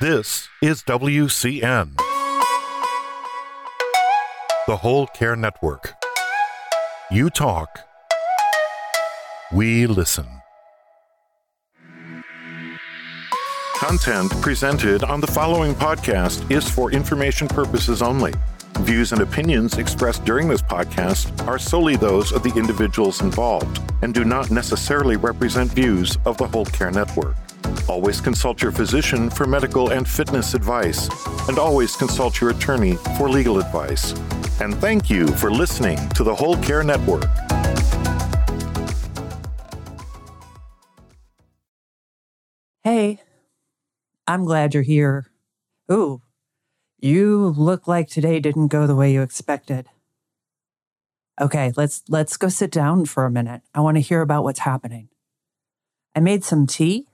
This is WCN, the Whole Care Network. You talk, we listen. Content presented on the following podcast is for information purposes only. Views and opinions expressed during this podcast are solely those of the individuals involved and do not necessarily represent views of the Whole Care Network. Always consult your physician for medical and fitness advice, and always consult your attorney for legal advice. And thank you for listening to the Whole Care Network. Hey, I'm glad you're here. Ooh, you look like today didn't go the way you expected. Okay, let's let's go sit down for a minute. I want to hear about what's happening. I made some tea.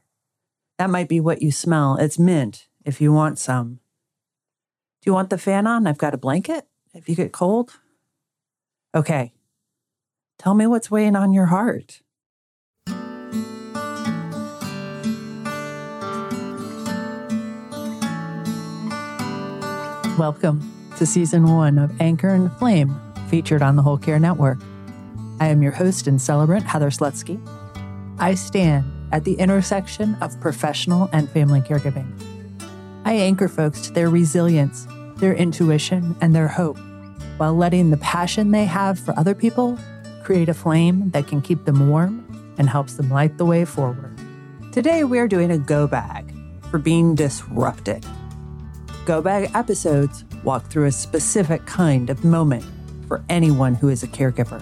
That might be what you smell. It's mint if you want some. Do you want the fan on? I've got a blanket if you get cold. Okay. Tell me what's weighing on your heart. Welcome to season one of Anchor and Flame, featured on the Whole Care Network. I am your host and celebrant, Heather Slutsky. I stand at the intersection of professional and family caregiving. I anchor folks to their resilience, their intuition, and their hope, while letting the passion they have for other people create a flame that can keep them warm and helps them light the way forward. Today, we are doing a go bag for being disrupted. Go Bag episodes walk through a specific kind of moment for anyone who is a caregiver.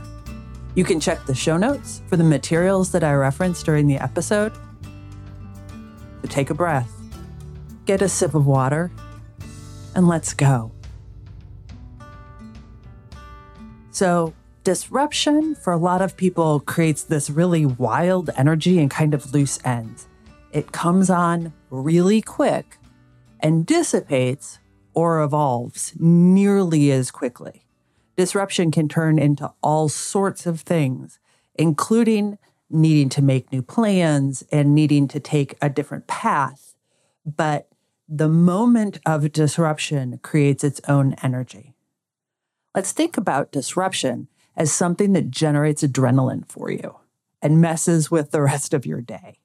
You can check the show notes for the materials that I referenced during the episode. So take a breath, get a sip of water, and let's go. So, disruption for a lot of people creates this really wild energy and kind of loose ends. It comes on really quick and dissipates or evolves nearly as quickly. Disruption can turn into all sorts of things, including needing to make new plans and needing to take a different path. But the moment of disruption creates its own energy. Let's think about disruption as something that generates adrenaline for you and messes with the rest of your day,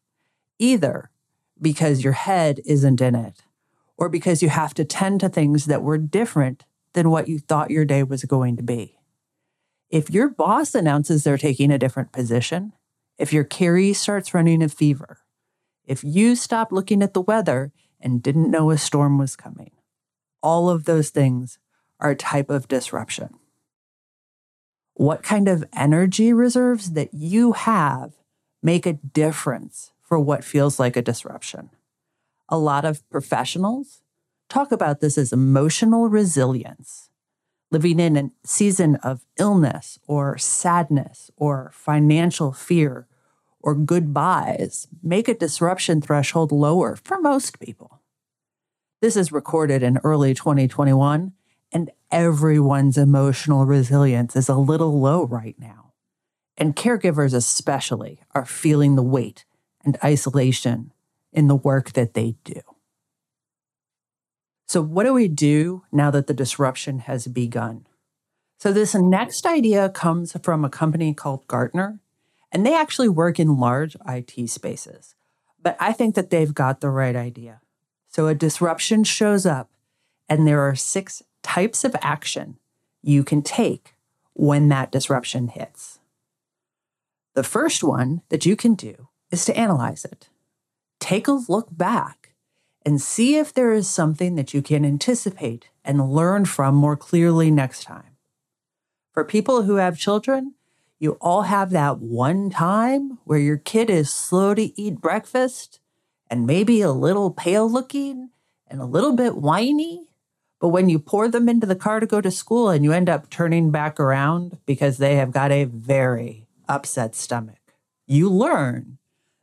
either because your head isn't in it or because you have to tend to things that were different than what you thought your day was going to be. If your boss announces they're taking a different position, if your caree starts running a fever, if you stop looking at the weather and didn't know a storm was coming, all of those things are a type of disruption. What kind of energy reserves that you have make a difference for what feels like a disruption? a lot of professionals talk about this as emotional resilience, living in a season of illness or sadness or financial fear or goodbyes make a disruption threshold lower for most people. This is recorded in early 2021, and everyone's emotional resilience is a little low right now. And caregivers, especially, are feeling the weight and isolation in the work that they do. So, what do we do now that the disruption has begun? So, this next idea comes from a company called Gartner, and they actually work in large IT spaces. But I think that they've got the right idea. So, a disruption shows up, and there are six types of action you can take when that disruption hits. The first one that you can do is to analyze it take a look back and see if there is something that you can anticipate and learn from more clearly next time. For people who have children, you all have that one time where your kid is slow to eat breakfast and maybe a little pale looking and a little bit whiny. But when you pour them into the car to go to school and you end up turning back around because they have got a very upset stomach, you learn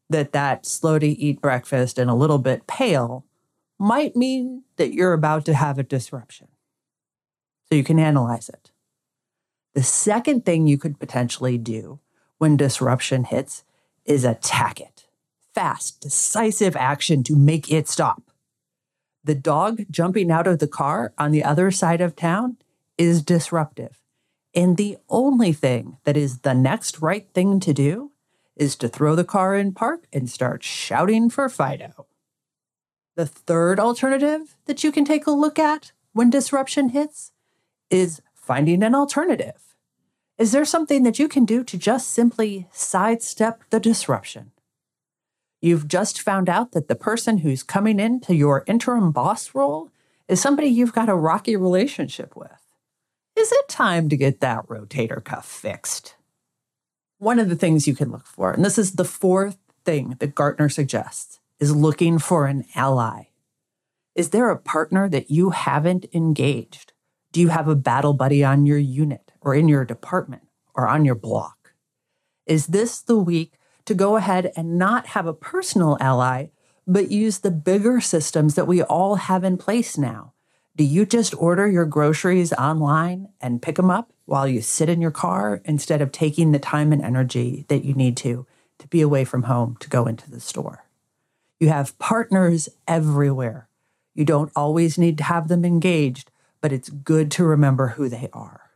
that that slow to eat breakfast and a little bit pale might mean that you're about to have a disruption. So you can analyze it. The second thing you could potentially do when disruption hits is attack it. Fast, decisive action to make it stop. The dog jumping out of the car on the other side of town is disruptive. And the only thing that is the next right thing to do is to throw the car in park and start shouting for Fido. The third alternative that you can take a look at when disruption hits is finding an alternative. Is there something that you can do to just simply sidestep the disruption? You've just found out that the person who's coming into your interim boss role is somebody you've got a rocky relationship with. Is it time to get that rotator cuff fixed? One of the things you can look for, and this is the fourth thing that Gartner suggests, is looking for an ally. Is there a partner that you haven't engaged? Do you have a battle buddy on your unit or in your department or on your block? Is this the week to go ahead and not have a personal ally, but use the bigger systems that we all have in place now? Do you just order your groceries online and pick them up while you sit in your car instead of taking the time and energy that you need to to be away from home to go into the store? You have partners everywhere. You don't always need to have them engaged, but it's good to remember who they are.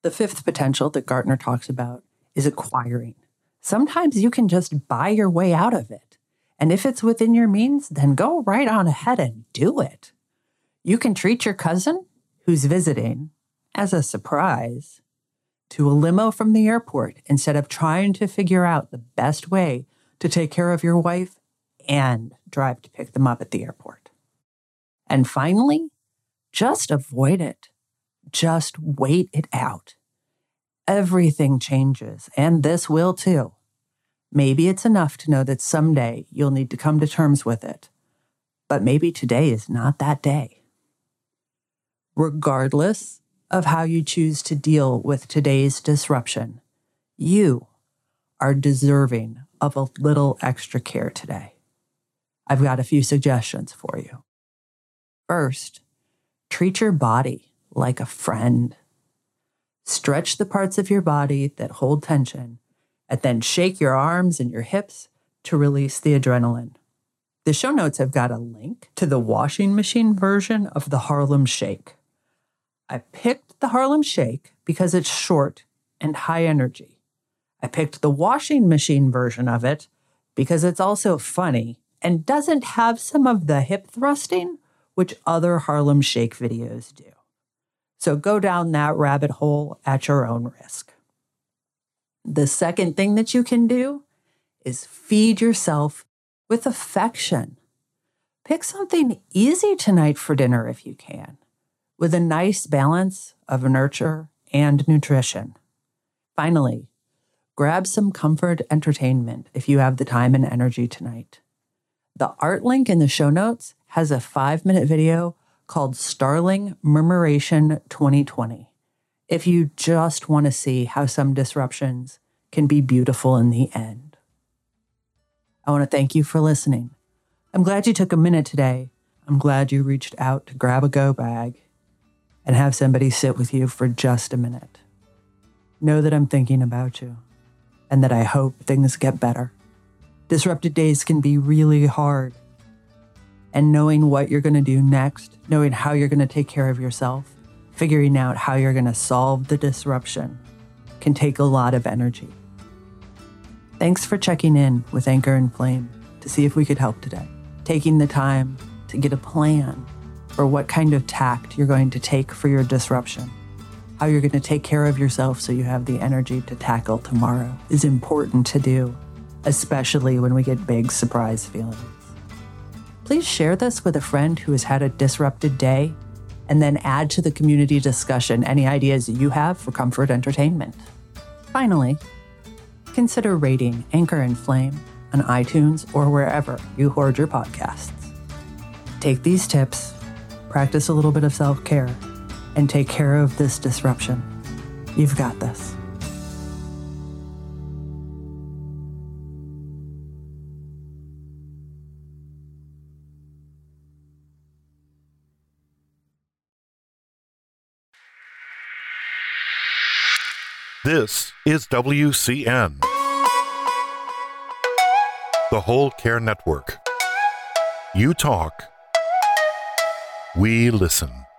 The fifth potential that Gartner talks about is acquiring. Sometimes you can just buy your way out of it. And if it's within your means, then go right on ahead and do it. You can treat your cousin who's visiting as a surprise to a limo from the airport instead of trying to figure out the best way to take care of your wife and drive to pick them up at the airport. And finally, just avoid it. Just wait it out. Everything changes, and this will too. Maybe it's enough to know that someday you'll need to come to terms with it, but maybe today is not that day. Regardless of how you choose to deal with today's disruption, you are deserving of a little extra care today. I've got a few suggestions for you. First, treat your body like a friend. Stretch the parts of your body that hold tension, and then shake your arms and your hips to release the adrenaline. The show notes have got a link to the washing machine version of the Harlem Shake. I picked the Harlem Shake because it's short and high energy. I picked the washing machine version of it because it's also funny and doesn't have some of the hip thrusting which other Harlem Shake videos do. So go down that rabbit hole at your own risk. The second thing that you can do is feed yourself with affection. Pick something easy tonight for dinner if you can, with a nice balance of nurture and nutrition. Finally, grab some comfort entertainment if you have the time and energy tonight. The art link in the show notes has a five minute video called Starling Murmuration 2020. If you just want to see how some disruptions can be beautiful in the end. I want to thank you for listening. I'm glad you took a minute today. I'm glad you reached out to grab a go bag and have somebody sit with you for just a minute. Know that I'm thinking about you and that I hope things get better. Disrupted days can be really hard. And knowing what you're going to do next, knowing how you're going to take care of yourself, figuring out how you're going to solve the disruption can take a lot of energy. Thanks for checking in with Anchor and Flame to see if we could help today. Taking the time to get a plan for what kind of tact you're going to take for your disruption, how you're going to take care of yourself so you have the energy to tackle tomorrow is important to do especially when we get big surprise feelings. Please share this with a friend who has had a disrupted day, and then add to the community discussion any ideas you have for comfort entertainment. Finally, consider rating Anchor and Flame on iTunes or wherever you hoard your podcasts. Take these tips, practice a little bit of self care, and take care of this disruption. You've got this. This is WCN, the Whole Care Network. You talk, We listen.